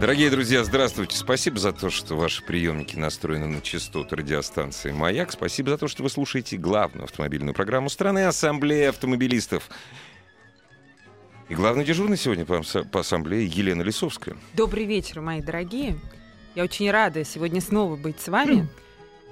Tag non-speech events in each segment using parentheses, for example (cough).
Дорогие друзья, здравствуйте. Спасибо за то, что ваши приемники настроены на частоту радиостанции «Маяк». Спасибо за то, что вы слушаете главную автомобильную программу страны «Ассамблея автомобилистов». И главный дежурный сегодня по, по ассамблее Елена Лисовская. Добрый вечер, мои дорогие. Я очень рада сегодня снова быть с вами.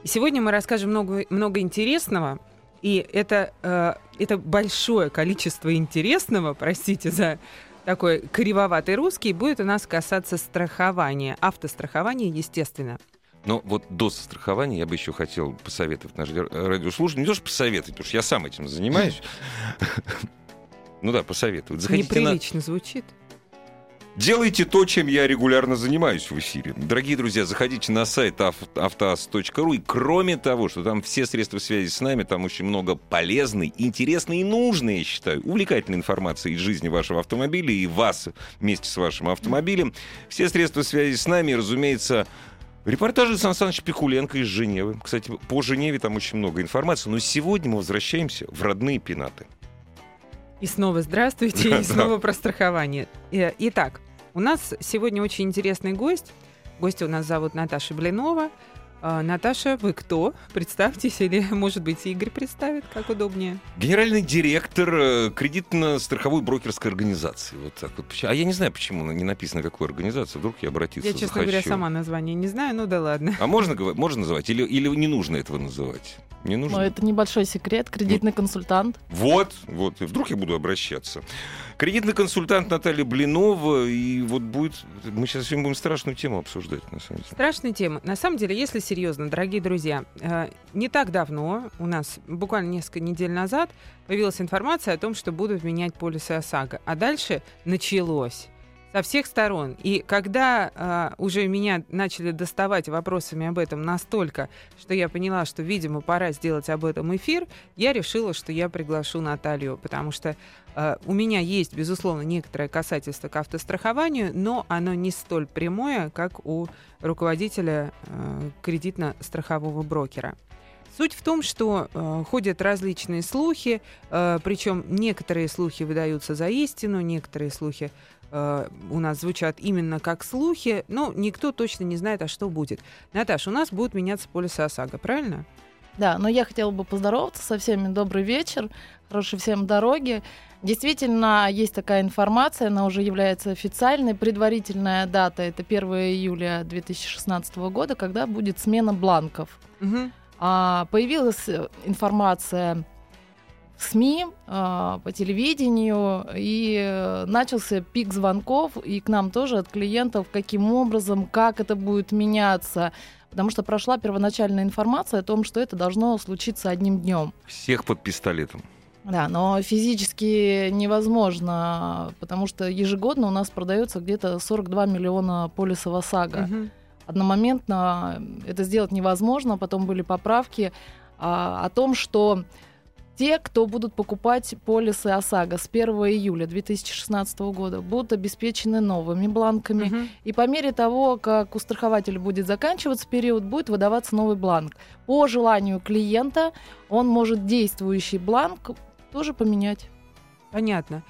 И сегодня мы расскажем много, много интересного. И это, э, это большое количество интересного, простите за такой кривоватый русский, будет у нас касаться страхования, автострахования, естественно. Но вот до страхования я бы еще хотел посоветовать наш радиослушатель. Не то, что посоветовать, потому что я сам этим занимаюсь. (laughs) Ну да, посоветовать. Неприлично звучит. Делайте то, чем я регулярно занимаюсь в эфире. Дорогие друзья, заходите на сайт автоаз.ру. И кроме того, что там все средства связи с нами, там очень много полезной, интересной и нужной, я считаю, увлекательной информации из жизни вашего автомобиля и вас вместе с вашим автомобилем. Все средства связи с нами, разумеется, Репортажи Сан Саныч Пикуленко из Женевы. Кстати, по Женеве там очень много информации. Но сегодня мы возвращаемся в родные пенаты. И снова здравствуйте, (laughs) и снова про страхование. Итак, у нас сегодня очень интересный гость. Гостя у нас зовут Наташа Блинова. А, Наташа, вы кто? Представьтесь, или, может быть, Игорь представит, как удобнее. Генеральный директор э, кредитно-страховой брокерской организации. Вот так вот. А я не знаю, почему не написано, какую организацию. Вдруг я обратиться Я, честно захочу. говоря, сама название не знаю, ну да ладно. А можно, можно называть? Или, или не нужно этого называть? Не нужно? Но это небольшой секрет, кредитный ну, консультант. Вот, вот, и вдруг я буду обращаться. Кредитный консультант Наталья Блинова, и вот будет, мы сейчас сегодня будем страшную тему обсуждать, на самом деле. Страшную тему. На самом деле, если серьезно, дорогие друзья, э, не так давно, у нас буквально несколько недель назад, появилась информация о том, что будут менять полисы ОСАГО. А дальше началось со всех сторон. И когда а, уже меня начали доставать вопросами об этом настолько, что я поняла, что, видимо, пора сделать об этом эфир, я решила, что я приглашу Наталью, потому что а, у меня есть, безусловно, некоторое касательство к автострахованию, но оно не столь прямое, как у руководителя а, кредитно-страхового брокера. Суть в том, что э, ходят различные слухи, э, причем некоторые слухи выдаются за истину, некоторые слухи э, у нас звучат именно как слухи, но никто точно не знает, а что будет. Наташа, у нас будет меняться полис ОСАГО, правильно? Да, но я хотела бы поздороваться со всеми. Добрый вечер, хорошей всем дороги. Действительно, есть такая информация, она уже является официальной. Предварительная дата это 1 июля 2016 года, когда будет смена бланков. Угу. А, появилась информация СМИ, а, по телевидению, и э, начался пик звонков, и к нам тоже от клиентов, каким образом, как это будет меняться, потому что прошла первоначальная информация о том, что это должно случиться одним днем. Всех под пистолетом. Да, но физически невозможно, потому что ежегодно у нас продается где-то 42 миллиона полисов ОСАГО. Угу. Одномоментно это сделать невозможно, потом были поправки а, о том, что те, кто будут покупать полисы ОСАГО с 1 июля 2016 года, будут обеспечены новыми бланками. Угу. И по мере того, как у страхователя будет заканчиваться период, будет выдаваться новый бланк. По желанию клиента он может действующий бланк тоже поменять. Понятно.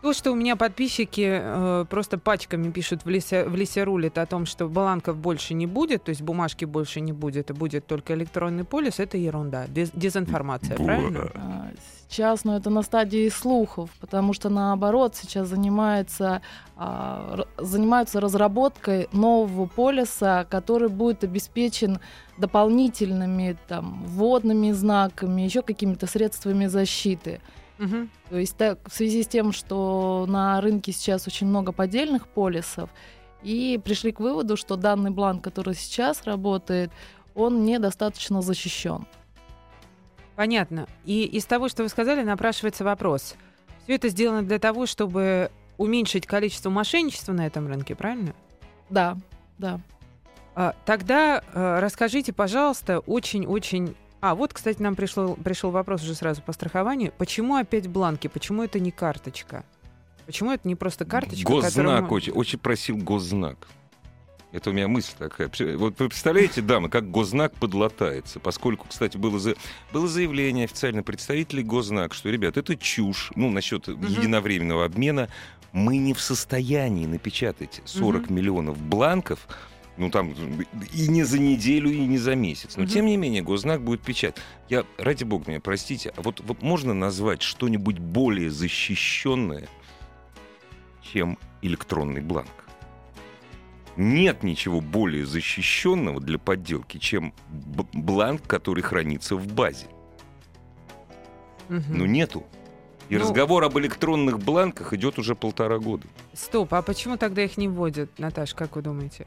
То, что у меня подписчики э, просто пачками пишут в лесе, в лесе рулит о том, что баланков больше не будет, то есть бумажки больше не будет, и будет только электронный полис, это ерунда, дез, дезинформация, Бура. правильно? А, сейчас, ну, это на стадии слухов, потому что наоборот сейчас занимается, а, занимаются разработкой нового полиса, который будет обеспечен дополнительными там вводными знаками, еще какими-то средствами защиты. Угу. То есть так, в связи с тем, что на рынке сейчас очень много поддельных полисов, и пришли к выводу, что данный бланк, который сейчас работает, он недостаточно защищен. Понятно. И из того, что вы сказали, напрашивается вопрос. Все это сделано для того, чтобы уменьшить количество мошенничества на этом рынке, правильно? Да, да. А, тогда а, расскажите, пожалуйста, очень-очень А, вот, кстати, нам пришел, пришел вопрос уже сразу по страхованию. Почему опять бланки? Почему это не карточка? Почему это не просто карточка? Госзнак которую мы- очень, очень просил госзнак. Это у меня мысль такая. Вот вы представляете, дамы, как госзнак подлатается? Поскольку, кстати, было, за... было заявление официально представителей госзнак, что, ребят, это чушь, ну, насчет единовременного обмена. Мы не в состоянии напечатать 40 Мгм. миллионов бланков, ну, там, и не за неделю, и не за месяц. Но, Мгм. тем не менее, госзнак будет печатать. Я, ради бога меня, простите, а вот, вот можно назвать что-нибудь более защищенное, чем электронный бланк? Нет ничего более защищенного для подделки, чем бланк, который хранится в базе. Мгм. Ну нету. И Ну- разговор об электронных бланках идет уже полтора года. Стоп, а почему тогда их не вводят, Наташ, как вы думаете?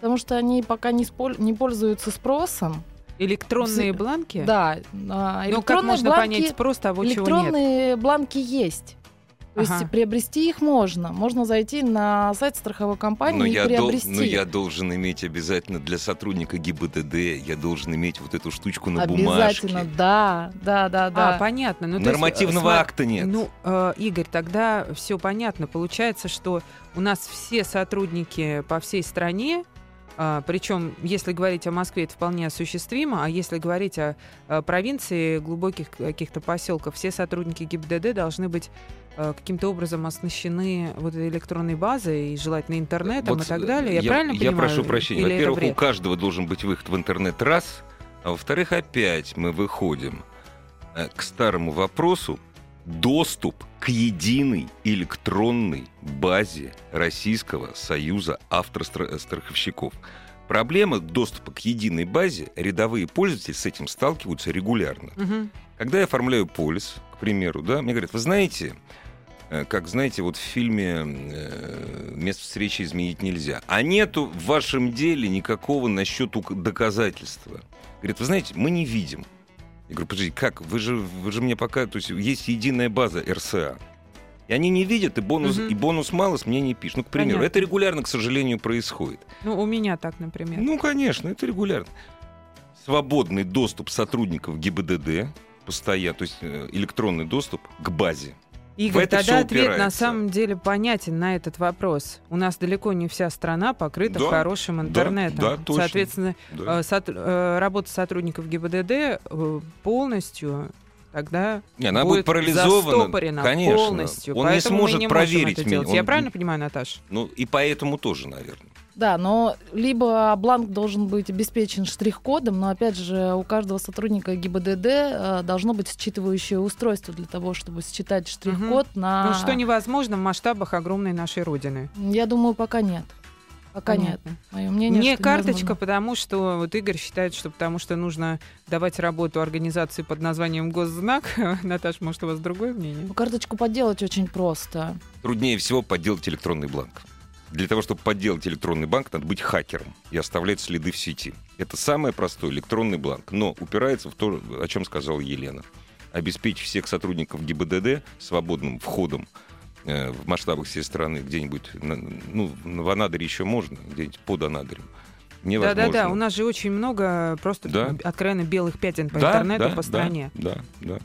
Потому что они пока не, спол- не пользуются спросом. Электронные бланки? Да. а, Ну, как электронные можно бланки, понять спрос того, чего нет? электронные бланки есть. То Ага. есть приобрести их можно. Можно зайти на сайт страховой компании Но и я, дол- приобрести. но я должен иметь обязательно для сотрудника ГИБДД, я должен иметь вот эту штучку на бумажке. Обязательно, да, да, да, да. А, понятно. Ну, есть, э, Нормативного сма- акта нет. Ну, э, Игорь, тогда все понятно. Получается, что у нас все сотрудники по всей стране, причем, если говорить о Москве, это вполне осуществимо, а если говорить о, э, провинции, глубоких каких-то поселков, все сотрудники ГИБДД должны быть э, каким-то образом оснащены вот этой электронной базой и желательно интернетом Вот, и так далее. Я, я, правильно я понимаю? прошу прощения. Во-первых, у каждого должен быть выход в интернет раз, а во-вторых, опять мы выходим э, к старому вопросу доступ к единой электронной базе Российского союза автостраховщиков. Проблема доступа к единой базе, рядовые пользователи с этим сталкиваются регулярно. Мгм. Когда я оформляю полис, к примеру, да, мне говорят, вы знаете, э, как знаете, вот в фильме э, «Место встречи изменить нельзя», а нету в вашем деле никакого насчет доказательства. Говорит, вы знаете, мы не видим. Я говорю, подождите, как? Вы же, вы же мне пока... То есть есть единая база РСА. И они не видят, и бонус, Мгм. и бонус малос мне не пишут. Ну, к примеру, Понятно. это регулярно, к сожалению, происходит. Ну, у меня так, например. Ну, конечно, это регулярно. Свободный доступ сотрудников ГИБДД, постоянно, то есть э, электронный доступ к базе. Игорь, это тогда ответ на самом деле понятен на этот вопрос. У нас далеко не вся страна покрыта Да, хорошим интернетом. да, точно. Соответственно, Да. э, сот- э, работа сотрудников ГИБДД э, полностью тогда Не, она будет, будет парализована. застопорена Конечно. полностью. Он не Поэтому мы сможет не можем проверить меня. делать. Я Он- правильно понимаю, Наташа? Ну, и поэтому тоже, наверное. Да, но либо бланк должен быть обеспечен штрих-кодом, но опять же у каждого сотрудника ГИБДД э, должно быть считывающее устройство для того, чтобы считать штрих-код на... Ну, что невозможно в масштабах огромной нашей Родины. Я думаю, пока нет. Пока нет. Понятно. Мое мнение, Не карточка, невозможно. потому что вот Игорь считает, что потому что нужно давать работу организации под названием Госзнак. (laughs) Наташа, может, у вас другое мнение? Ну, Карточку подделать очень просто. Труднее всего подделать электронный бланк. Для того, чтобы подделать электронный банк, надо быть хакером и оставлять следы в сети. Это самый простой электронный бланк. Но упирается в то, о чем сказала Елена. Обеспечить всех сотрудников ГИБДД свободным входом э, в масштабах всей страны, где-нибудь, на- ну, в Анадыре еще можно, где-нибудь под Анадырем. Да-да-да, у нас же очень много просто Да. откровенно белых пятен по Да, интернету, да, по да, стране. Да, да.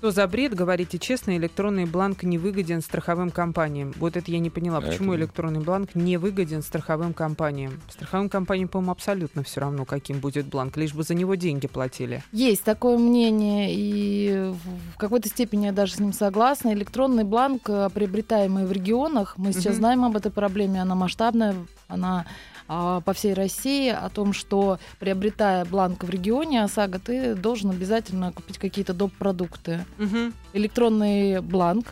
Что за бред, говорите честно, электронный бланк не выгоден страховым компаниям? Вот это я не поняла, почему это- электронный бланк не выгоден страховым компаниям? Страховым компаниям, по-моему, абсолютно все равно, каким будет бланк, лишь бы за него деньги платили. Есть такое мнение, и в какой-то степени я даже с ним согласна. Электронный бланк, э, приобретаемый в регионах, мы сейчас Мгм. знаем об этой проблеме, она масштабная, она а, по всей России, о том, что приобретая бланк в регионе ОСАГО, ты должен обязательно купить какие-то доп. продукты. Мгм. Электронный бланк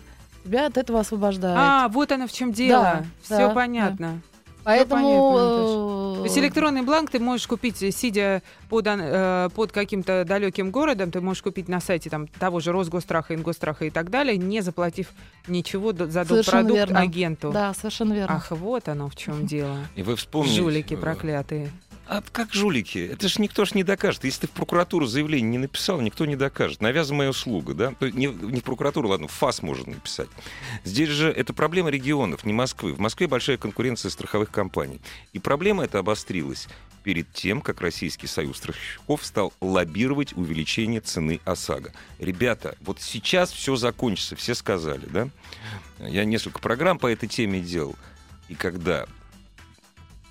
тебя от этого освобождает. А, вот оно в чем дело. Да, Все да, понятно. Поэтому... понятно, э, То есть электронный бланк ты можешь купить, сидя под, э, под каким-то далеким городом, ты можешь купить на сайте там, того же Росгостраха, Ингостраха и так далее, не заплатив ничего за продукт верно. агенту. Да, совершенно верно. Ах, вот оно в чем (laughs) дело. И вы вспомните... Жулики э, проклятые. А как жулики? Это же никто ж не докажет. Если ты в прокуратуру заявление не написал, никто не докажет. Навязываемая услуга, да? Есть Не, не в прокуратуру, ладно, в ФАС можно написать. Здесь же это проблема регионов, не Москвы. В Москве большая конкуренция страховых компаний. И проблема эта обострилась перед тем, как Российский союз страховщиков стал лоббировать увеличение цены ОСАГО. Ребята, вот сейчас все закончится, все сказали, да? Я несколько программ по этой теме делал. И когда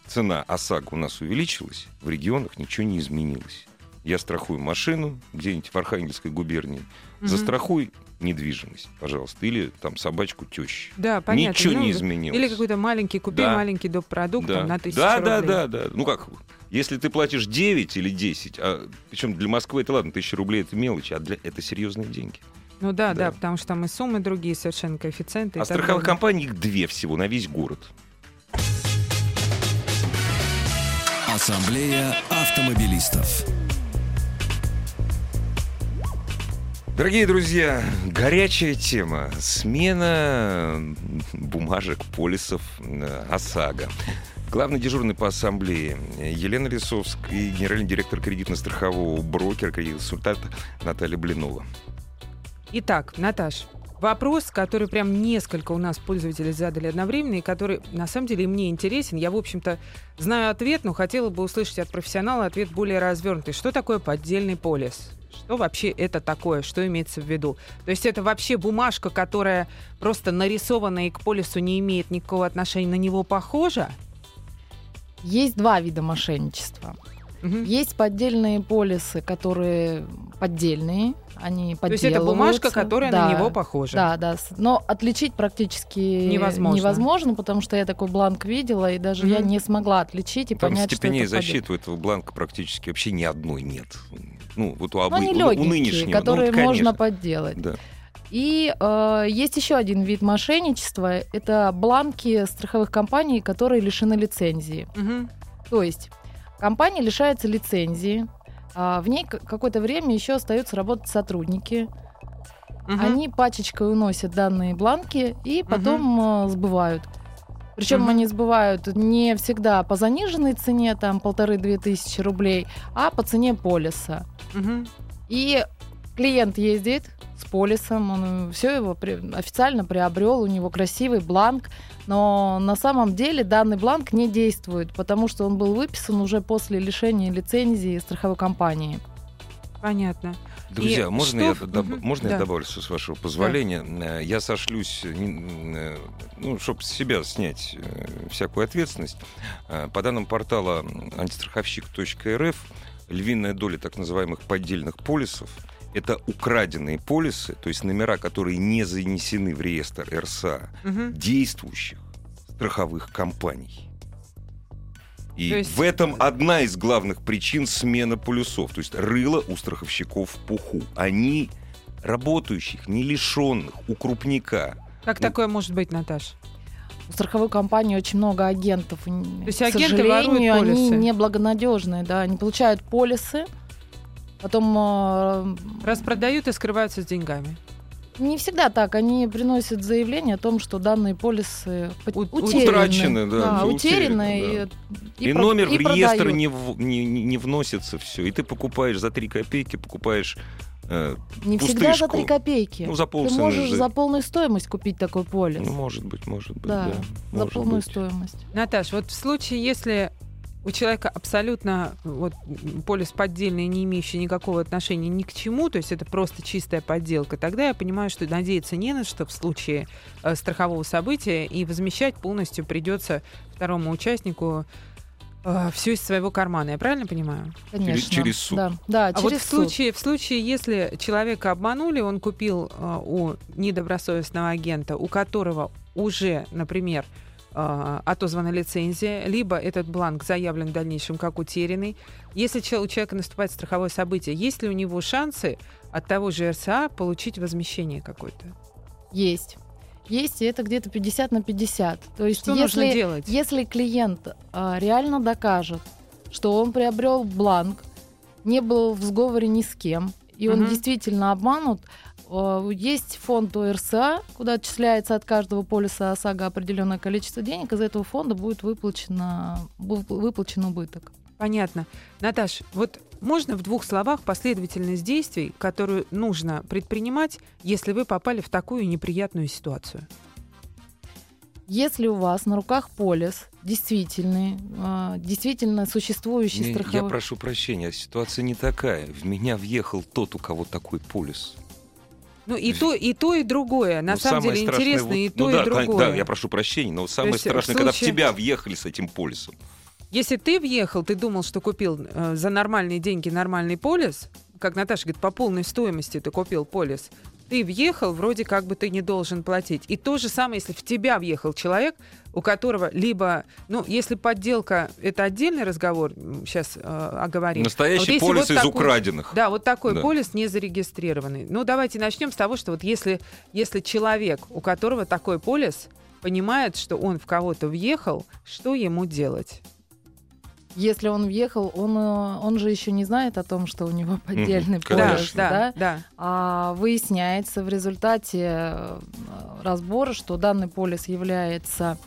цена ОСАГО у нас увеличилась, в регионах ничего не изменилось. Я страхую машину где-нибудь в Архангельской губернии, Мгм. застрахуй недвижимость, пожалуйста, или там собачку тещи. Да, понятно. Ничего Ну, не изменилось. Или какой-то маленький, купи Да. маленький доп. продукт да. там, на тысячу да, да, рублей. да, да. Ну как, если ты платишь 9 или 10, а, причем для Москвы это ладно, тысяча рублей это мелочь, а для это серьезные деньги. Ну да, да, Да. потому что там и суммы другие совершенно, коэффициенты. А страховых компаний их две всего на весь город. Ассамблея автомобилистов. Дорогие друзья, горячая тема. Смена бумажек, полисов э, ОСАГО. Главный дежурный по ассамблее Елена Лисовская и генеральный директор кредитно-страхового брокера консультант Наталья Блинова. Итак, Наташ, вопрос, который прям несколько у нас пользователей задали одновременно, и который на самом деле мне интересен. Я, в общем-то, знаю ответ, но хотела бы услышать от профессионала ответ более развернутый. Что такое поддельный полис? Что вообще это такое? Что имеется в виду? То есть это вообще бумажка, которая просто нарисована и к полису не имеет никакого отношения, на него похожа? Есть два вида мошенничества. Мгм. Есть поддельные полисы, которые поддельные, они То есть это бумажка, подделываются. которая Да. на него похожа. Да, да. Но отличить практически Невозможно. невозможно, потому что я такой бланк видела, и даже я Мгм. не смогла отличить и Там понять, степеней что это защиты у этого бланка практически вообще ни одной нет. Ну, вот у, обы- Ну, они у- нынешнего. которые ну, вот, можно подделать. Да. И э, есть еще один вид мошенничества. Это бланки страховых компаний, которые лишены лицензии. Мгм. То есть компания лишается лицензии, в ней какое-то время еще остаются работать сотрудники. Мгм. Они пачечкой уносят данные бланки и потом э, сбывают. Причем Мгм. они сбывают не всегда по заниженной цене, там полторы-две тысячи рублей, а по цене полиса. Мгм. И клиент ездит с полисом, он все его при- официально приобрел, у него красивый бланк, но на самом деле данный бланк не действует, потому что он был выписан уже после лишения лицензии страховой компании. Понятно. Друзья, И можно, что- я, доб- Мгм, можно да. я добавлю, с вашего позволения? Э, Я сошлюсь, э, э, ну, чтобы с себя снять всякую ответственность. По данным портала антистраховщик.рф, львиная доля так называемых поддельных полисов это украденные полисы, то есть номера, которые не занесены в реестр РСА, Мгм. действующих страховых компаний. И То есть- в этом одна из главных причин смена полюсов. То есть рыло у страховщиков в пуху. Они работающих, не лишенных, у крупника. Как Ну, такое может быть, Наташ? У страховой компании очень много агентов. То есть агенты воруют сожалению, они неблагонадежные, да, они получают полисы, потом э, Распродают и скрываются с деньгами. не всегда так, они приносят заявление о том, что данные полисы У- утеряны, утрачены, да, всё утеряны, утеряно, и, И, про- номер и в реестр продают. не, в- не, не- вносится все. И ты покупаешь за 3 копейки, покупаешь э, Не всегда за пустышку. 3 копейки. Ну, за Ты можешь за- за полную стоимость купить такой полис. Ну, может быть, может быть, да, да. за может полную быть. стоимость. Наташ, вот в случае, если у человека абсолютно вот, полис поддельный, не имеющий никакого отношения ни к чему, то есть это просто чистая подделка, тогда я понимаю, что надеяться не на что в случае э, страхового события, и возмещать полностью придется второму участнику все из своего кармана. Я правильно понимаю? Конечно. через суд. Да, да А через вот в суд. случае, в случае, если человека обманули, он купил э, у недобросовестного агента, у которого уже, например, э, отозвана лицензия, либо этот бланк заявлен в дальнейшем как утерянный. Если у человека наступает страховое событие, есть ли у него шансы от того же РСА получить возмещение какое-то? Есть. Есть, и это где-то 50 на 50. То есть Что если, нужно делать? если клиент а, реально докажет, что он приобрел бланк, не был в сговоре ни с кем, и он Мгм. действительно обманут, а, есть фонд ОРСА, куда отчисляется от каждого полиса ОСАГО определенное количество денег, из этого фонда будет выплачено, выплачен убыток. Понятно. Наташ, вот можно в двух словах последовательность действий, которую нужно предпринимать, если вы попали в такую неприятную ситуацию? Если у вас на руках полис действительный, а, действительно существующий Не, страховой... Я прошу прощения, ситуация не такая. В меня въехал тот, у кого такой полис. Ну и то, и то, и другое. На Ну, самом деле страшное интересно вот- и то, ну, и да, другое. Да, я прошу прощения, но самое есть, в страшное, когда в случае- тебя въехали с этим полисом. Если ты въехал, ты думал, что купил э, за нормальные деньги нормальный полис, как Наташа говорит, по полной стоимости ты купил полис, ты въехал, вроде как бы ты не должен платить. И то же самое, если в тебя въехал человек, у которого либо, ну, если подделка, это отдельный разговор, сейчас оговорим. А вот Настоящий если полис вот из такой- украденных. Да, вот такой Да. полис не зарегистрированный. Ну, давайте начнем с того, что вот если, если человек, у которого такой полис, понимает, что он в кого-то въехал, что ему делать? Если он въехал, он, э, он же еще не знает о том, что у него поддельный конечно. полис, да, да? да. А выясняется в результате э, разбора, что данный полис является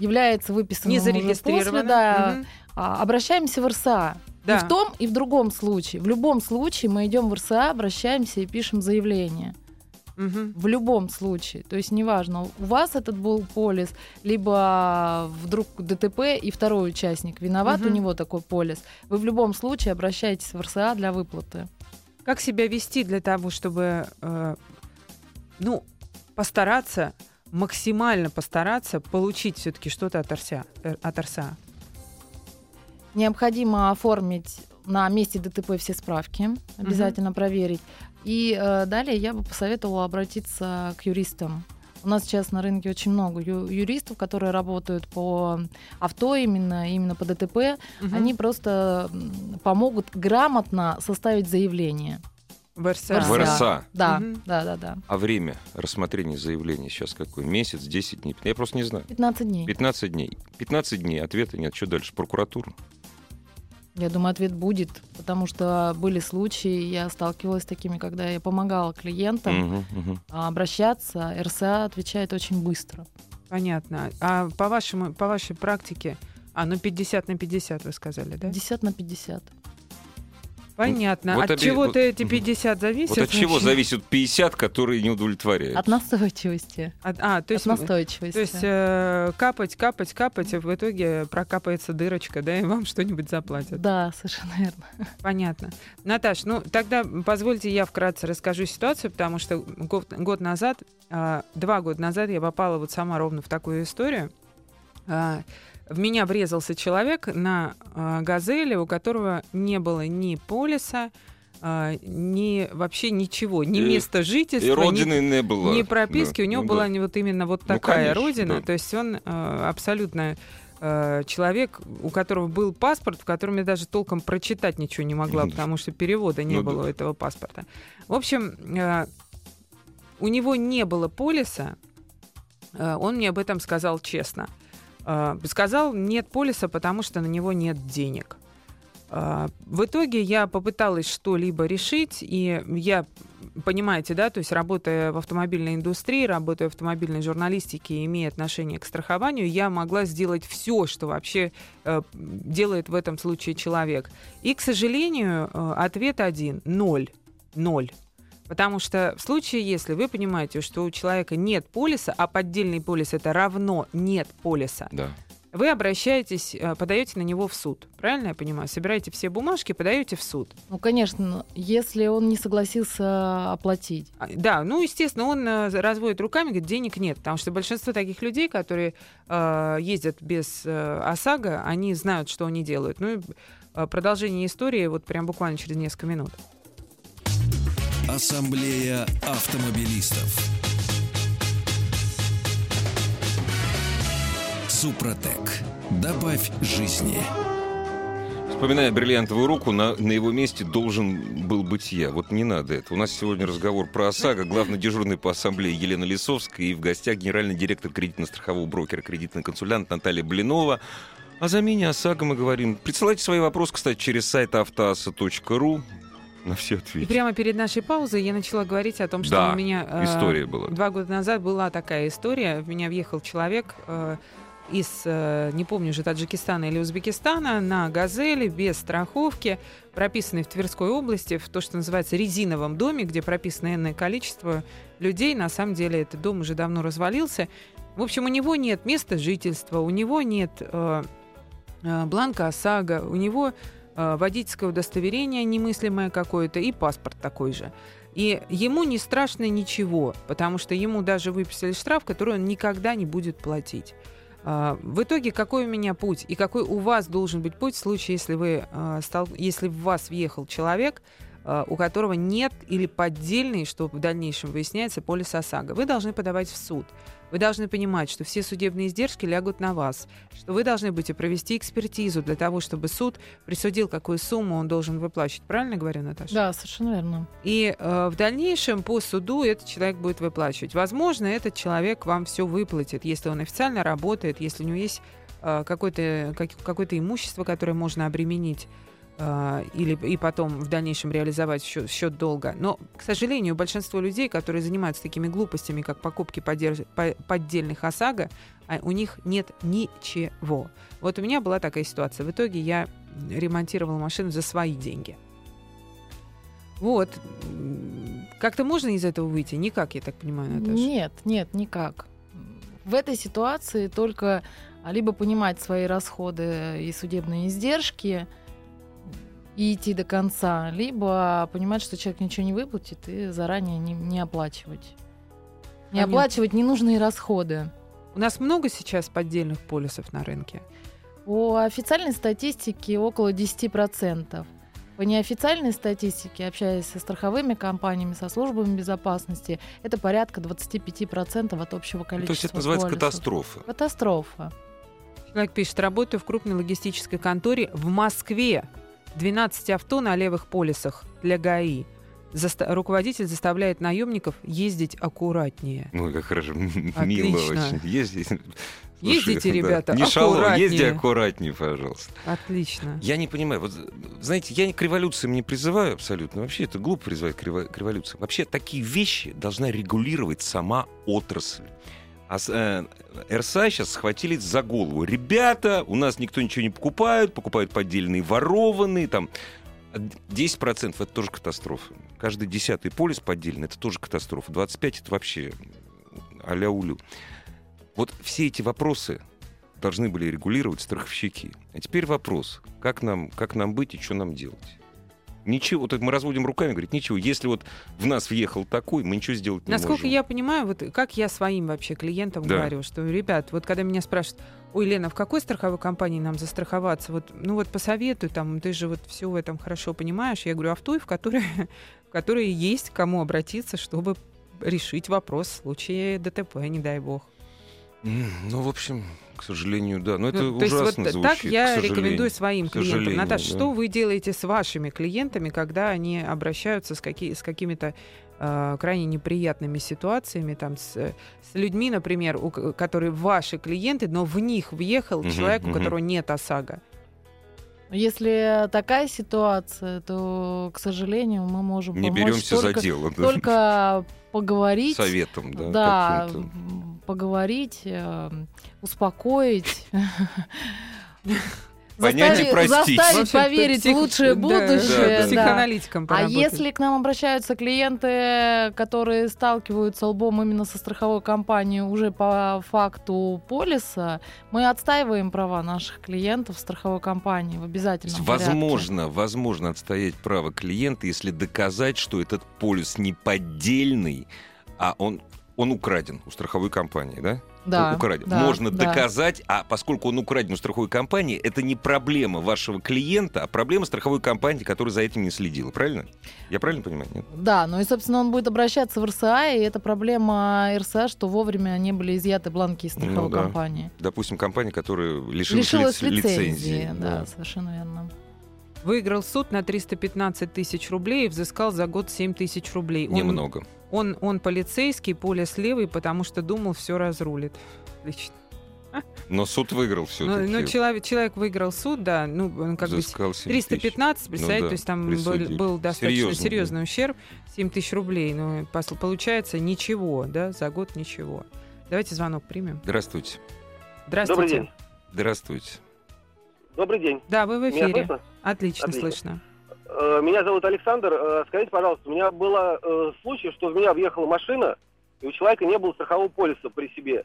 является выписанным Не уже зарегистрировано. после, да, Мгм. а, обращаемся в РСА. Да. И в том, и в другом случае. В любом случае мы идем в РСА, обращаемся и пишем заявление. Мгм. В любом случае. То есть неважно, у вас этот был полис, либо вдруг ДТП и второй участник виноват, Мгм. у него такой полис. Вы в любом случае обращаетесь в РСА для выплаты. Как себя вести для того, чтобы, э, ну, постараться, максимально постараться получить все-таки что-то от РСА? э, От РСА? Необходимо оформить на месте ДТП все справки, обязательно проверить. И э, далее я бы посоветовала обратиться к юристам. У нас сейчас на рынке очень много ю- юристов, которые работают по авто именно, именно по ДТП. Мгм. Они просто помогут грамотно составить заявление. в РСА. В РСА. Да, Мгм. да, да, да. А время рассмотрения заявления сейчас какое? Месяц, 10 дней? Я просто не знаю. 15 дней. 15 дней. 15 дней, ответа нет. Что дальше? Прокуратура? Я думаю, ответ будет, потому что были случаи, я сталкивалась с такими, когда я помогала клиентам мгм. а, обращаться, РСА отвечает очень быстро. Понятно. А по, вашему, по вашей практике, а, ну 50 на 50 вы сказали, да? 50 на 50. Понятно. вот от оби- чего-то вот- эти мгм. 50 зависят? Вот от чего вообще? зависит 50, которые не удовлетворяют? От настойчивости. От- а, то есть, От настойчивости. то есть э, капать, капать, капать, в итоге прокапается дырочка, да, и вам (laughs) что-нибудь заплатят. Да, совершенно верно. Понятно. Наташ, ну тогда позвольте я вкратце расскажу ситуацию, потому что год, год назад, а, два года назад я попала вот сама ровно в такую историю. А, в меня врезался человек на а, газели, у которого не было ни полиса, а, ни вообще ничего, ни И- места жительства, И ни родины не было. ни прописки, Да, у него ну была да. вот именно вот Ну, такая конечно, родина. да. То есть он э, абсолютно э, человек, у которого был паспорт, в котором я даже толком прочитать ничего не могла, потому что перевода не Ну было да. у этого паспорта. В общем, э, у него не было полиса. Э, он мне об этом сказал честно. Э, сказал, нет полиса, потому что на него нет денег. А, В итоге я попыталась что-либо решить, и я, понимаете, да, то есть работая в автомобильной индустрии, работая в автомобильной журналистике, имея отношение к страхованию, я могла сделать все, что вообще э, делает в этом случае человек. И, к сожалению, э, ответ один — ноль. Ноль. Потому что в случае, если вы понимаете, что у человека нет полиса, а поддельный полис это равно нет полиса, Да. вы обращаетесь, э, подаете на него в суд. Правильно я понимаю? Собираете все бумажки, подаете в суд. Ну, конечно, если он не согласился оплатить. А, Да, ну, естественно, он э, разводит руками, говорит, денег нет. Потому что большинство таких людей, которые э, ездят без э, ОСАГО, они знают, что они делают. Ну, и э, продолжение истории вот прям буквально через несколько минут. Ассамблея автомобилистов. Супротек. Добавь жизни. Вспоминая бриллиантовую руку, на, на его месте должен был быть я. Вот не надо это. У нас сегодня разговор про ОСАГО. Главный дежурный по ассамблее Елена Лисовская и в гостях генеральный директор кредитно-страхового брокера, кредитный консультант Наталья Блинова. О замене ОСАГО мы говорим. Присылайте свои вопросы, кстати, через сайт автоаса.ру. На все И ответим. прямо перед нашей паузой я начала говорить о том, что Да, у меня... э, История была. Два года назад была такая история. В меня въехал человек, э, из, э, не помню уже, Таджикистана или Узбекистана на «Газели» без страховки, прописанный в Тверской области, в то, что называется резиновом доме, где прописано энное количество людей. На самом деле этот дом уже давно развалился. В общем, у него нет места жительства, у него нет э, э, бланка ОСАГО, у него водительское удостоверение немыслимое какое-то и паспорт такой же. И ему не страшно ничего, потому что ему даже выписали штраф, который он никогда не будет платить. А, в итоге, какой у меня путь и какой у вас должен быть путь в случае, если, вы, а, стал, если в вас въехал человек, у которого нет или поддельный, что в дальнейшем выясняется, полис ОСАГО. Вы должны подавать в суд. Вы должны понимать, что все судебные издержки лягут на вас, что вы должны будете провести экспертизу для того, чтобы суд присудил, какую сумму он должен выплачивать. Правильно говорю, Наташа? Да, совершенно верно. И э, в дальнейшем по суду этот человек будет выплачивать. Возможно, этот человек вам все выплатит, если он официально работает, если у него есть э, какое-то, как, какое-то имущество, которое можно обременить а, или и потом в дальнейшем реализовать счет, счет долга. Но, к сожалению, большинство людей, которые занимаются такими глупостями, как покупки подерж... поддельных ОСАГО, а, у них нет ничего. Вот у меня была такая ситуация. В итоге я ремонтировала машину за свои деньги. Вот. Как-то можно из этого выйти? Никак, я так понимаю, Наташа. Нет, нет, никак. В этой ситуации только либо понимать свои расходы и судебные издержки – и идти до конца, либо понимать, что человек ничего не выплатит и заранее не, не оплачивать. Не Понятно. оплачивать ненужные расходы. У нас много сейчас поддельных полисов на рынке? По официальной статистике около 10%. По неофициальной статистике, общаясь со страховыми компаниями, со службами безопасности, это порядка 25% от общего количества. То есть это называется полисов. катастрофа? Катастрофа. Человек пишет, работаю в крупной логистической конторе в Москве. 12 авто на левых полисах для ГАИ. Заста- руководитель заставляет наемников ездить аккуратнее. Ну, как хорошо, мило очень. Ездить. Ездите, ребята, Не шалом, езди аккуратнее, пожалуйста. Отлично. Я не понимаю, вот, знаете, я к революциям не призываю абсолютно. Вообще это глупо призывать к революциям. Вообще такие вещи должна регулировать сама отрасль. А э, РСА сейчас схватились за голову. Ребята, у нас никто ничего не покупает, покупают поддельные ворованные, там 10% это тоже катастрофа. Каждый десятый полис поддельный это тоже катастрофа. 25 это вообще а-ля улю. Вот все эти вопросы должны были регулировать страховщики. А теперь вопрос, как нам, как нам быть и что нам делать? Ничего, вот мы разводим руками, говорит, ничего, если вот в нас въехал такой, мы ничего сделать не Насколько можем. я понимаю, вот как я своим вообще клиентам да. говорю, что, ребят, вот когда меня спрашивают, ой, Лена, в какой страховой компании нам застраховаться? Вот, ну вот посоветуй, там, ты же вот все в этом хорошо понимаешь. Я говорю, а в той, в которой, (laughs) в которой есть кому обратиться, чтобы решить вопрос в случае ДТП, не дай бог. Ну, в общем, к сожалению, да. Но это ну, то ужасно есть вот звучит, так я рекомендую своим клиентам. Наташа, да. что вы делаете с вашими клиентами, когда они обращаются с, какие, с какими-то э, крайне неприятными ситуациями, там, с, с людьми, например, у, которые ваши клиенты, но в них въехал угу, человек, угу. у которого нет ОСАГО? Если такая ситуация, то, к сожалению, мы можем не беремся только, за дело, да. только поговорить. Советом, да. Да, поговорить, э, успокоить. (laughs) Понять и простить. Заставить поверить псих... в лучшее будущее. Да, Психоаналитиком А если к нам обращаются клиенты, которые сталкиваются лбом именно со страховой компанией уже по факту полиса, мы отстаиваем права наших клиентов в страховой компании в обязательном Возможно, порядке. возможно отстоять право клиента, если доказать, что этот полис не поддельный, а он он украден у страховой компании, да? Да. Украден. Да, Можно да. доказать, а поскольку он украден у страховой компании, это не проблема вашего клиента, а проблема страховой компании, которая за этим не следила. Правильно? Я правильно понимаю? Нет? Да, ну и, собственно, он будет обращаться в РСА, и это проблема РСА, что вовремя не были изъяты бланки из страховой ну, да. компании. Допустим, компания, которая лишилась, лишилась лиц- лицензии. лицензии. Да, да, совершенно верно. Выиграл суд на 315 тысяч рублей и взыскал за год 7 тысяч рублей. Он, Немного. Он, он полицейский, полис левый, потому что думал, все разрулит. Отлично. Но суд выиграл все-таки. Ну, ну человек, человек выиграл суд, да, ну, он как Взыскал бы 315, представляете, ну, да, то есть там был, был достаточно серьезный, серьезный да. ущерб, 7 тысяч рублей. Ну, получается ничего, да, за год ничего. Давайте звонок примем. Здравствуйте. Здравствуйте. Добрый день. Здравствуйте. Добрый день. Да, вы в Меня эфире. слышно? Отлично, Отлично. слышно. Э, Меня зовут Александр. Э, Скажите, пожалуйста, у меня был э, случай, что в меня въехала машина, и у человека не было страхового полиса при себе.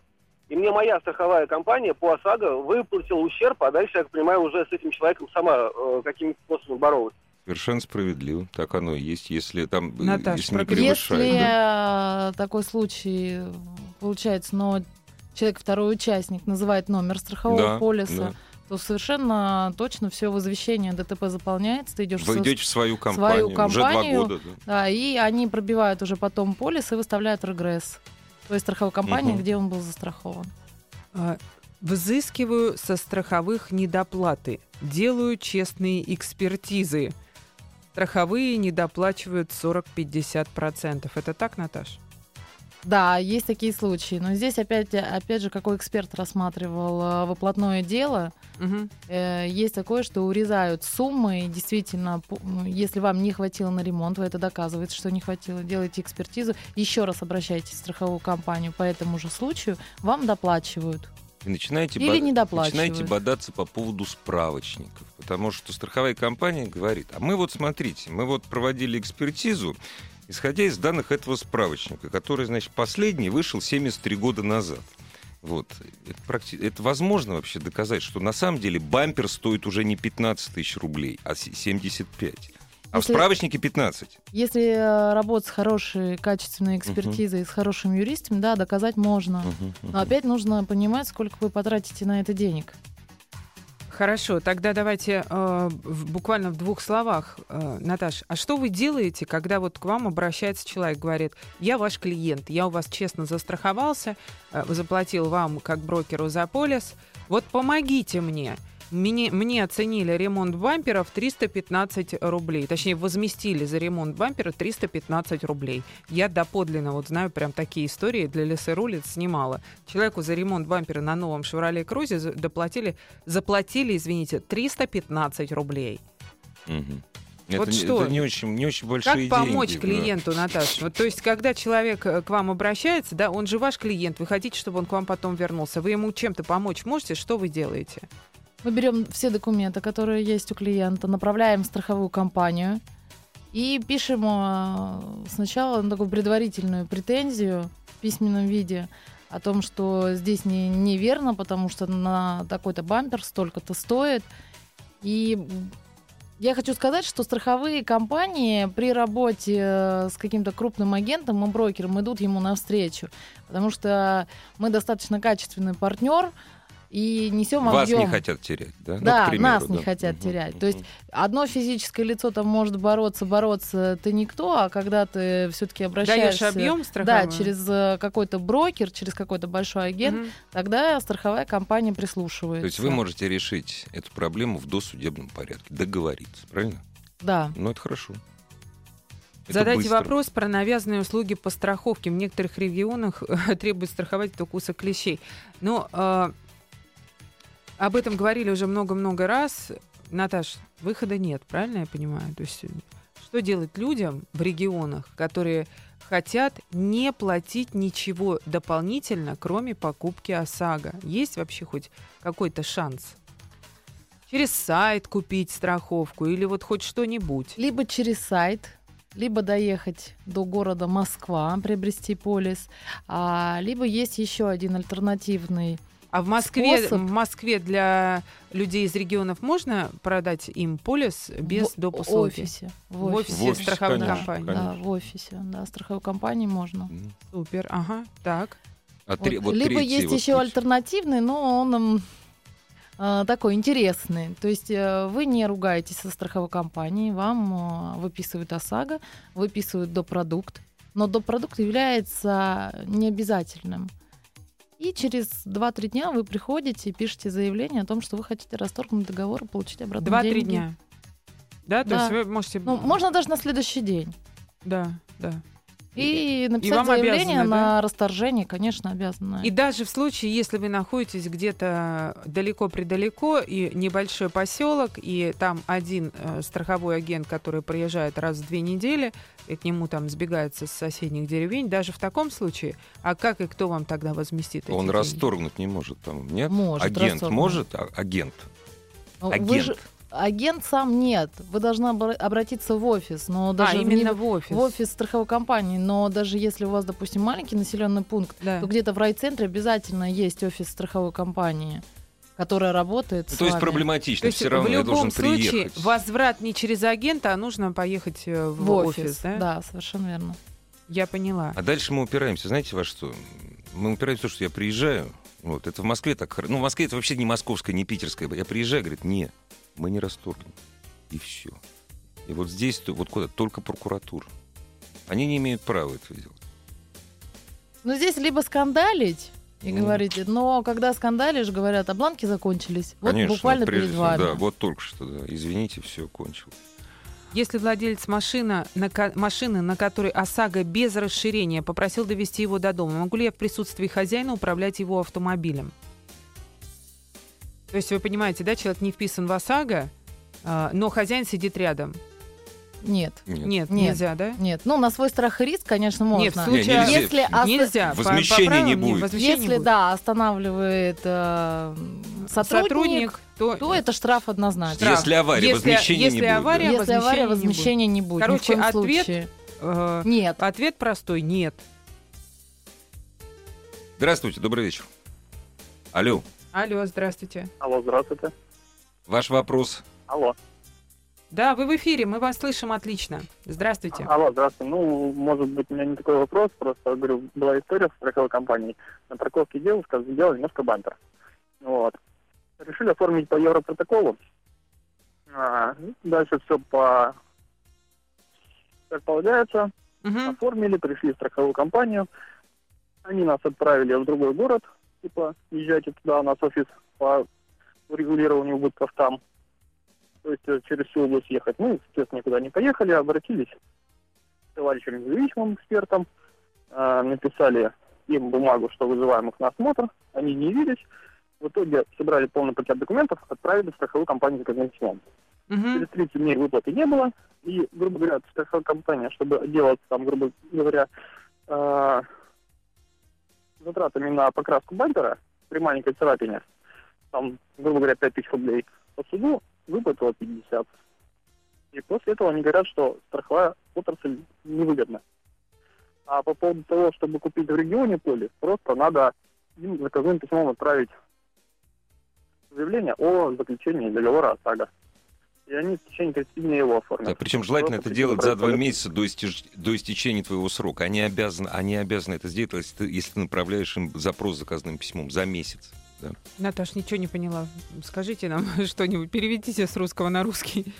И мне моя страховая компания по ОСАГО выплатила ущерб, а дальше, я так понимаю, уже с этим человеком сама э, каким-то способом боролась. Совершенно справедливо. Так оно и есть, если там э, Наташ, если не про- превышает. Если да. такой случай получается, но человек, второй участник, называет номер страхового Да, полиса, да. То совершенно точно все возвещение ДТП заполняется, ты идешь Вы идете в свою компанию, свою уже два компанию. года. да. Да, и они пробивают уже потом полис и выставляют регресс. То есть страховой компании, Мгм. где он был застрахован. А, Взыскиваю со страховых недоплаты. Делаю честные экспертизы. Страховые недоплачивают 40-50%. Это так, Наташ? Да, есть такие случаи. Но здесь опять, опять же, какой эксперт рассматривал э, выплатное дело. Э, Есть такое, что урезают суммы, и действительно, если вам не хватило на ремонт, вы это доказываете, что не хватило, делаете экспертизу, еще раз обращайтесь в страховую компанию по этому же случаю, вам доплачивают. И начинаете, Или бо- не начинаете бодаться по поводу справочников. Потому что страховая компания говорит, а мы вот смотрите, мы вот проводили экспертизу, исходя из данных этого справочника, который, значит, последний вышел 73 года назад. Вот. Это, практи- это возможно вообще доказать, что на самом деле бампер стоит уже не 15 тысяч рублей, а се- 75. А в Если- справочнике 15. Если э, работать с хорошей, качественной экспертизой, с хорошим юристом, да, доказать можно. Мгм, Но опять нужно понимать, сколько вы потратите на это денег. Хорошо, тогда давайте э, в- буквально в двух словах, э, Наташ, а что вы делаете, когда вот к вам обращается человек, говорит, я ваш клиент, я у вас честно застраховался, э, заплатил вам как брокеру за полис, вот помогите мне. Мне, мне оценили ремонт бамперов 315 рублей. Точнее, возместили за ремонт бампера 315 рублей. Я доподлинно вот знаю прям такие истории для Лесы Рулит снимала. Человеку за ремонт бампера на новом Cruze за- доплатили, заплатили, извините, 315 рублей. Вот это, не- что? это не очень, не очень Как большие помочь деньги, да. клиенту, Наташа? Вот, то есть, когда человек э, к вам обращается, да, он же ваш клиент, вы хотите, чтобы он к вам потом вернулся, вы ему чем-то помочь можете, что вы делаете? Мы берем все документы, которые есть у клиента, направляем в страховую компанию и пишем э, сначала такую предварительную претензию в письменном виде о том, что здесь не, неверно, потому что на такой-то бампер столько-то стоит. И я хочу сказать, что страховые компании при работе э, с каким-то крупным агентом и брокером идут ему навстречу, потому что мы достаточно качественный партнер, и несем Вас объем. не хотят терять, да? Ну, Да, к примеру, нас не да. хотят Мгм, терять. То есть одно физическое лицо там может бороться, бороться, ты никто, а когда ты все-таки Даешь обращаешься... объем Да, страховой? через э, какой-то брокер, через какой-то большой агент, Мгм. тогда страховая компания прислушивается. То есть вы можете решить эту проблему в досудебном порядке, договориться, правильно? Да. Ну, это хорошо. Это Задайте быстро. вопрос про навязанные услуги по страховке. В некоторых регионах (laughs) требуют страховать от укуса клещей. Но э, об этом говорили уже много-много раз. Наташ, выхода нет, правильно я понимаю? То есть э, что делать людям в регионах, которые хотят не платить ничего дополнительно, кроме покупки ОСАГО? Есть вообще хоть какой-то шанс? Через сайт купить страховку или вот хоть что-нибудь? Либо через сайт, либо доехать до города Москва, приобрести полис, а, либо есть еще один альтернативный А в Москве, способ. в Москве для людей из регионов можно продать им полис без в доп. в услуги? офисе. В офисе, В офисе, страховой конечно, компании. конечно. Да, в офисе, да, страховой компании можно. Супер, ага, так. А Вот. вот Либо третий есть вот еще путь. альтернативный, но он э, такой интересный. То есть э, вы не ругаетесь со страховой компанией, вам э, выписывают ОСАГО, выписывают допродукт, но допродукт является необязательным. И через 2-3 дня вы приходите и пишете заявление о том, что вы хотите расторгнуть договор и получить обратно Два-три деньги. дня. Да, то Да. есть вы можете... Ну, можно даже на следующий день. Да, да. И написать вам заявление обязаны, на расторжение, конечно, обязаны. И даже в случае, если вы находитесь где-то далеко-предалеко, и небольшой поселок, и там один э, страховой агент, который приезжает раз в две недели, и к нему там сбегается с соседних деревень, даже в таком случае, а как и кто вам тогда возместит эти Он деньги? расторгнуть не может там, нет? Может Агент расторгнуть. может? А- агент. Ну, Вы агент. же- агент сам нет. Вы должны обра- обратиться в офис. Но даже а, в именно не- в офис. в офис страховой компании. Но даже если у вас, допустим, маленький населенный пункт, Да. то где-то в райцентре обязательно есть офис страховой компании, которая работает. Ну, с то есть вами. проблематично, То есть все равно в я должен любом случае приехать. возврат не через агента, а нужно поехать э, в, в офис, офис. да? да, совершенно верно. Я поняла. А дальше мы упираемся, знаете, во что? Мы упираемся в то, что я приезжаю, вот, это в Москве так Ну, в Москве это вообще не московская, не питерская. Я приезжаю, говорит, не, мы не расторгнем. И все. И вот здесь, вот куда? Только прокуратура. Они не имеют права этого делать. Но здесь либо скандалить и Ну. говорите, но когда скандалишь, говорят, а бланки закончились. Вот Конечно, буквально прежде перед вами. Да, вот только что, да. Извините, все, кончил. Если владелец машина, на ко- машины, на которой ОСАГО без расширения, попросил довести его до дома, могу ли я в присутствии хозяина управлять его автомобилем? То есть вы понимаете, да, человек не вписан в ОСАГО, а, но хозяин сидит рядом. Нет. Нет. Нет, Нет. нельзя, да? Нет, ну на свой страх и риск, конечно, можно. Нет, в Не, случае... нельзя. Если, Нельзя. По- по Возмещения не будет. возмещения не если будет. да, останавливает э, сотрудник, то, то это штраф однозначно. Штраф. Если авария, Если- возмещения если не будет. да. авария- Если авария, возмещения не будет. возмещения не будет. Короче, ни в коем ответ- случае. э, Нет. ответ простой – нет. Здравствуйте, добрый вечер. Алло, Алло, здравствуйте. Алло, здравствуйте. ваш вопрос. Алло. Да, вы в эфире, мы вас слышим отлично. Здравствуйте. Алло, здравствуйте. Ну, может быть, у меня не такой вопрос, просто, говорю, была история в страховой компании. На парковке девушка сделала немножко бампер. Вот. Решили оформить по европротоколу. А, дальше все по... Как полагается, Мгм. оформили, пришли в страховую компанию. Они нас отправили в другой город, типа, езжайте туда, у нас офис по регулированию убытков там. То есть э, через всю область ехать. Мы, естественно, никуда не поехали, обратились к товарищам независимым экспертам, э, написали им бумагу, что вызываем их на осмотр, они не явились. В итоге собрали полный пакет документов, отправили в страховую компанию заказным письмом. Мгм. Через 30 дней выплаты не было. И, грубо говоря, страховая компания, чтобы отделаться, там, грубо говоря, э, затратами на покраску бампера при маленькой царапине, там, грубо говоря, 5000 рублей, по суду выплатила 50. И после этого они говорят, что страховая отрасль невыгодна. А по поводу того, чтобы купить в регионе полис, просто надо им заказным письмом отправить заявление о заключении договора ОСАГО. И они в течение 30 дней его оформят. Да, причем желательно Просто это делать за два месяца до, истеж- до истечения твоего срока. Они обязаны, они обязаны это сделать, если ты, если ты направляешь им запрос заказным письмом за месяц. Да. Наташ, ничего не поняла. Скажите нам (laughs) что-нибудь, переведите с русского на русский.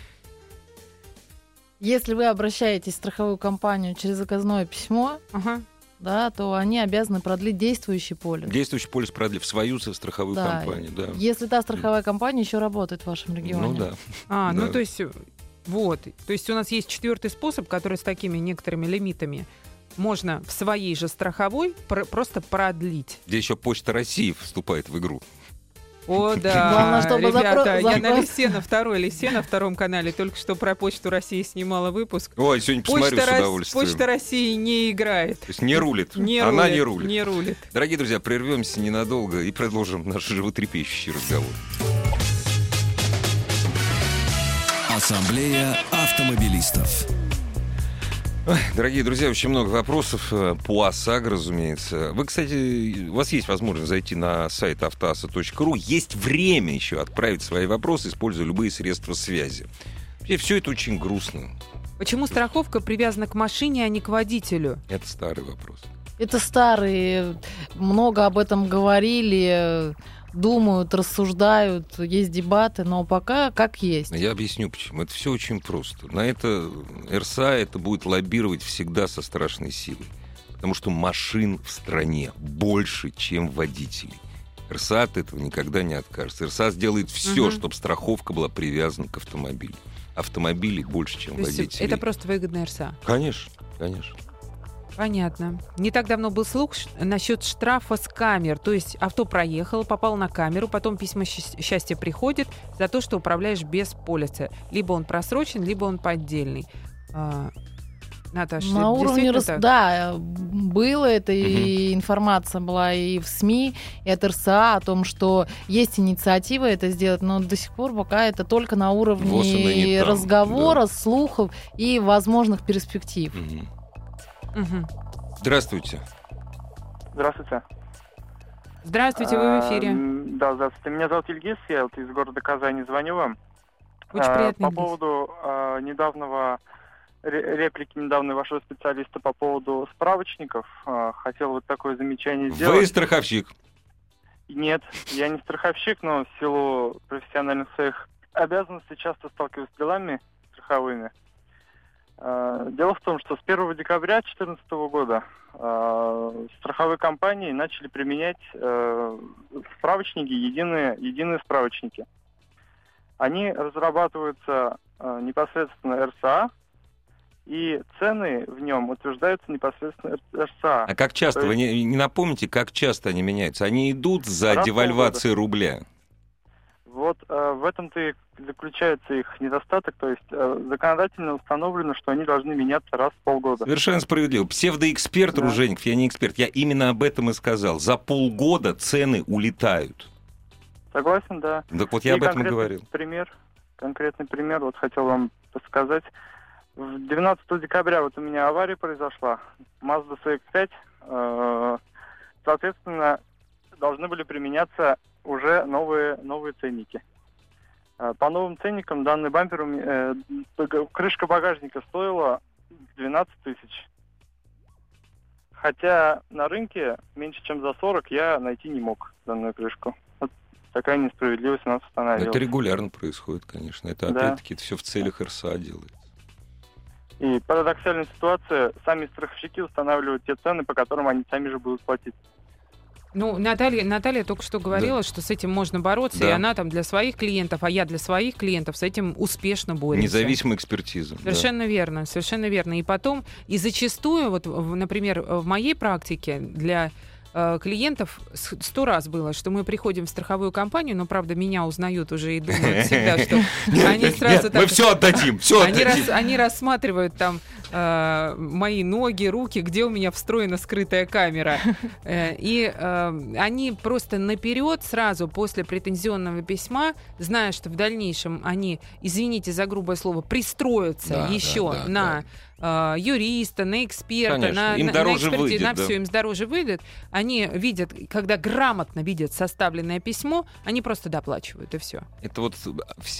Если вы обращаетесь в страховую компанию через заказное письмо, Ага. Да, то они обязаны продлить действующий полис. Действующий полис продлив свою страховую Да. компанию. Да. Если та страховая компания еще работает в вашем регионе. Ну да. А, ну то есть, вот. То есть у нас есть четвертый способ, который с такими некоторыми лимитами можно в своей же страховой пр- просто продлить. Где еще Почта России вступает в игру. О, да, Главное, чтобы ребята, запро- я на лисе, на второй лисе, на втором канале только что про Почту России снимала выпуск. Ой, сегодня посмотрю Почта, с Рос- удовольствием. Почта России не играет. То есть не рулит. Не Она рулит, не рулит. Не рулит. Дорогие друзья, прервемся ненадолго и продолжим наш животрепещущий разговор. Ассамблея автомобилистов. Ой, Дорогие друзья, очень много вопросов э, по ОСАГО, разумеется. Вы, кстати, у вас есть возможность зайти на сайт автоаса.ру. Есть время еще отправить свои вопросы, используя любые средства связи. Вообще, все это очень грустно. Почему страховка привязана к машине, а не к водителю? Это старый вопрос. Это старые, много об этом говорили, думают, рассуждают, есть дебаты, но пока как есть. Я объясню почему. Это все очень просто. На это РСА это будет лоббировать всегда со страшной силой. Потому что машин в стране больше, чем водителей. РСА от этого никогда не откажется. РСА сделает все, Мгм. чтобы страховка была привязана к автомобилю. Автомобилей больше, чем То водителей. это просто выгодная РСА. Конечно, конечно. Понятно. Не так давно был слух насчет штрафа с камер. То есть авто проехало, попал на камеру, потом письмо счастья приходит за то, что управляешь без полиса. Либо он просрочен, либо он поддельный. А, Наташа, На уровне рас... так? Да, было это, и информация была и в СМИ, и от РСА о том, что есть инициатива это сделать, но до сих пор пока это только на уровне не там, разговора, слухов и возможных перспектив. Мгм. Мгм. Здравствуйте. Здравствуйте. Здравствуйте, вы в А, эфире. м, Да, здравствуйте. Меня зовут Ильгиз, я вот из города Казани звоню вам. Очень А, приятно. По поводу а, недавнего ре- реплики недавней вашего специалиста по поводу справочников, а, хотел вот такое замечание Вы сделать. страховщик. Нет, я не страховщик, но в силу профессиональных своих обязанностей часто сталкиваюсь с делами страховыми. А, Дело в том, что с 1 декабря 2014 года а, страховые компании начали применять э, справочники, единые, единые справочники. Они разрабатываются э, непосредственно РСА, и цены в нем утверждаются непосредственно РСА. А как часто? То Вы не, не напомните, как часто они меняются? Они идут за Раз девальвацией рубля. Вот э, в этом-то и заключается их недостаток, то есть э, законодательно установлено, что они должны меняться раз в полгода. Совершенно справедливо. Псевдоэксперт Да. Ружеников, я не эксперт, я именно об этом и сказал. За полгода цены улетают. Согласен, да. Так вот я И об этом и говорил. Пример, конкретный пример, вот хотел вам подсказать. В 12 декабря вот у меня авария произошла. Mazda CX-5. э, соответственно, должны были применяться уже новые, новые ценники. Э, По новым ценникам данный бампер, э, крышка багажника стоила 12 тысяч. Хотя на рынке меньше, чем за 40 я найти не мог данную крышку. Вот такая несправедливость у нас установилась. Это регулярно происходит, конечно. Это Да. опять-таки все в целях РСА делается. И парадоксальная ситуация, сами страховщики устанавливают те цены, по которым они сами же будут платить. Ну, Наталья, Наталья только что говорила, что с этим можно бороться, Да. и она там для своих клиентов, а я для своих клиентов с этим успешно борется. Независимая экспертиза. да. Совершенно верно, совершенно верно. И потом, и зачастую, вот, например, в моей практике для э, клиентов сто раз было, что мы приходим в страховую компанию, но, правда, меня узнают уже и думают всегда, что (laughs) они сразу так... Мы все отдадим, все Они, отдадим. они рассматривают там э, мои ноги, руки, где у меня встроена скрытая камера. (laughs) Э, и они просто наперед сразу после претензионного письма, зная, что в дальнейшем они, извините за грубое слово, пристроятся еще на э, юриста, на эксперта, Конечно, на, им на- на эксперти- выйдет, на да. все, им дороже выйдет. Они видят, когда грамотно видят составленное письмо, они просто доплачивают, и все. Это вот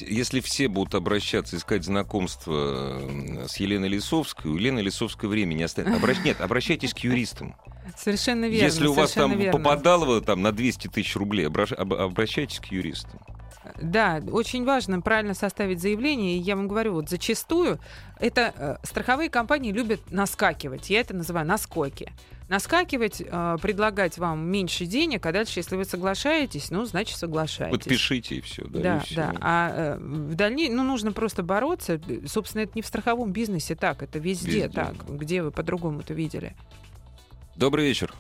если все будут обращаться, искать знакомство с Еленой Лисовской, у Елены Лисовской времени останется. Обращ- Нет, обращайтесь к юристам. Совершенно верно. Если у вас там верно. попадало там на 200 тысяч рублей, обращ- об- обращайтесь к юристам. Да, очень важно правильно составить заявление. И я вам говорю, вот зачастую это э, страховые компании любят наскакивать. Я это называю наскоки. Наскакивать, э, предлагать вам меньше денег, а дальше, если вы соглашаетесь, ну, значит, соглашаетесь. Подпишите и все. Да, Да, и всё. да. А э, в дальнейшем, ну, нужно просто бороться. Собственно, это не в страховом бизнесе так, это везде, Везде. так. Где вы по-другому это видели? Добрый вечер.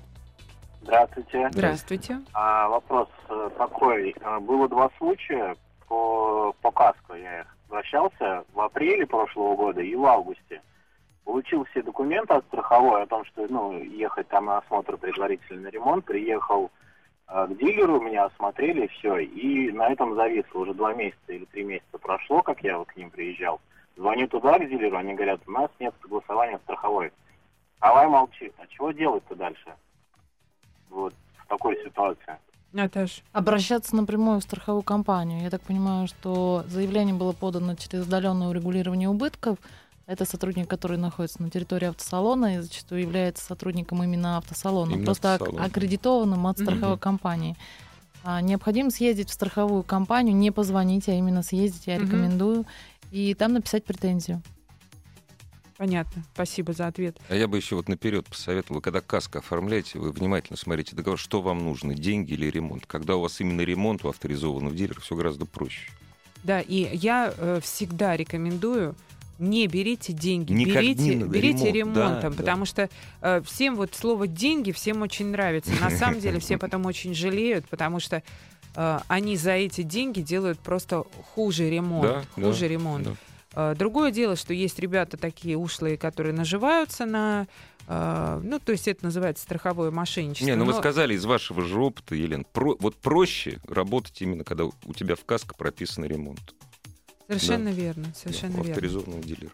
Здравствуйте. Здравствуйте. А, вопрос э, такой. А, Было два случая по, по каско. Я обращался в апреле прошлого года и в августе. Получил все документы от страховой о том, что ну, ехать там на осмотр предварительный ремонт. Приехал э, к дилеру, меня осмотрели, все. И на этом зависло. Уже два месяца или три месяца прошло, как я вот к ним приезжал. Звоню туда, к дилеру, они говорят, у нас нет согласования страховой. Авай молчит. А чего делать-то дальше? Вот в такой ситуации. Наташ. Обращаться напрямую в страховую компанию. Я так понимаю, что заявление было подано через удаленное урегулирование убытков. Это сотрудник, который находится на территории автосалона и зачастую является сотрудником именно автосалона, Именно просто ак- автосалона. аккредитованным от страховой компании. А, необходимо съездить в страховую компанию, не позвонить, а именно съездить, я Мгм. рекомендую, и там написать претензию. Понятно. Спасибо за ответ. А я бы еще вот наперед посоветовал, когда каско оформляете, вы внимательно смотрите договор, что вам нужно, деньги или ремонт. Когда у вас именно ремонт у авторизованного дилера, все гораздо проще. Да, и я э, всегда рекомендую не берите деньги, Никак не берите, надо, берите ремонт, да, ремонтом, да. потому что э, всем вот слово деньги всем очень нравится. На самом деле все потом очень жалеют, потому что э, они за эти деньги делают просто хуже ремонт, Да, да, хуже ремонт. да. Э, Другое дело, что есть ребята такие ушлые, которые наживаются на, э, ну то есть это называется страховое мошенничество. Не, ну вы Но- сказали из вашего же опыта, Елена, про- вот проще работать именно, когда у тебя в каско прописан ремонт. Совершенно верно, совершенно Да, верно. авторизованного дилера.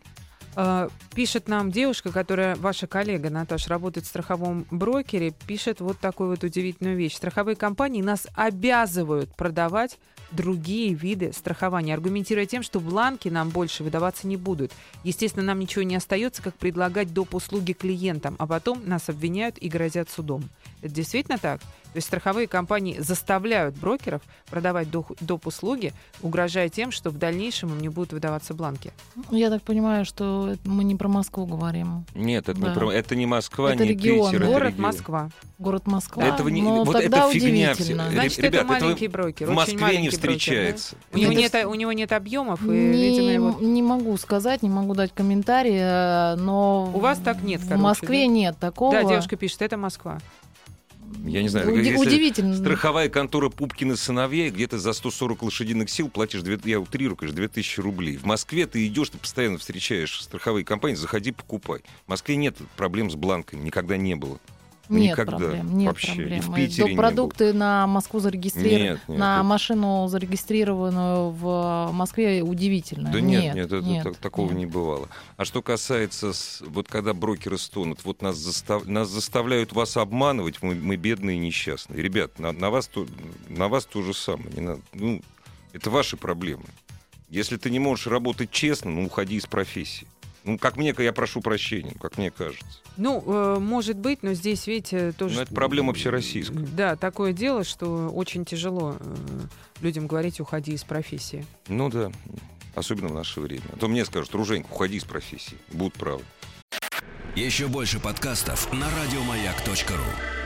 А, Пишет нам девушка, которая, ваша коллега, Наташа, работает в страховом брокере, пишет вот такую вот удивительную вещь. Страховые компании нас обязывают продавать другие виды страхования, аргументируя тем, что бланки нам больше выдаваться не будут. Естественно, нам ничего не остается, как предлагать доп. услуги клиентам, а потом нас обвиняют и грозят судом. Это действительно так? То есть страховые компании заставляют брокеров продавать доп. услуги, угрожая тем, что в дальнейшем им не будут выдаваться бланки. Я так понимаю, что это мы не про Москву говорим. Нет, это, Да. не, про- это не Москва, Это не регион, Питер, это Город регион. Москва. Город Москва. Этого не, но вот тогда это фигня. Значит, Ребят, это это маленький брокер. в очень Москве не маленький брокер, да? встречается. У него, Это- нет, у него нет объемов, и, Не, видимо, его... не могу сказать, не могу дать комментарий, э, но У вас так нет, в короче, Москве да? нет такого. Да, девушка пишет, это Москва. Я не знаю, Уди- удивительно. Страховая контора Пупкина сыновья, и где-то за 140 лошадиных сил платишь, две- я утрирую, конечно, 2000 рублей. В Москве ты идешь, ты постоянно встречаешь страховые компании, заходи, покупай. В Москве нет проблем с бланками, никогда не было. Нет Никогда. проблем, нет Вообще. И проблем. в Питере продукты на Москву зарегистрированы, Нет, нет, на это- машину зарегистрированную в Москве удивительно. Да нет, нет, это так- такого нет. не бывало. А что касается, вот когда брокеры стонут, вот нас, застав- нас заставляют вас обманывать, мы, мы бедные и несчастные. Ребят, на, на вас, то, на вас то же самое. Не надо- ну, это ваши проблемы. Если ты не можешь работать честно, ну, уходи из профессии. Ну, как мне, я прошу прощения, как мне кажется. Ну, э, может быть, но здесь, видите, тоже... Но это проблема общероссийская. Да, такое дело, что очень тяжело э, людям говорить «уходи из профессии». Ну да, особенно в наше время. А то мне скажут, Руженька, уходи из профессии. Будут правы. Еще больше подкастов на радиомаяк.ру.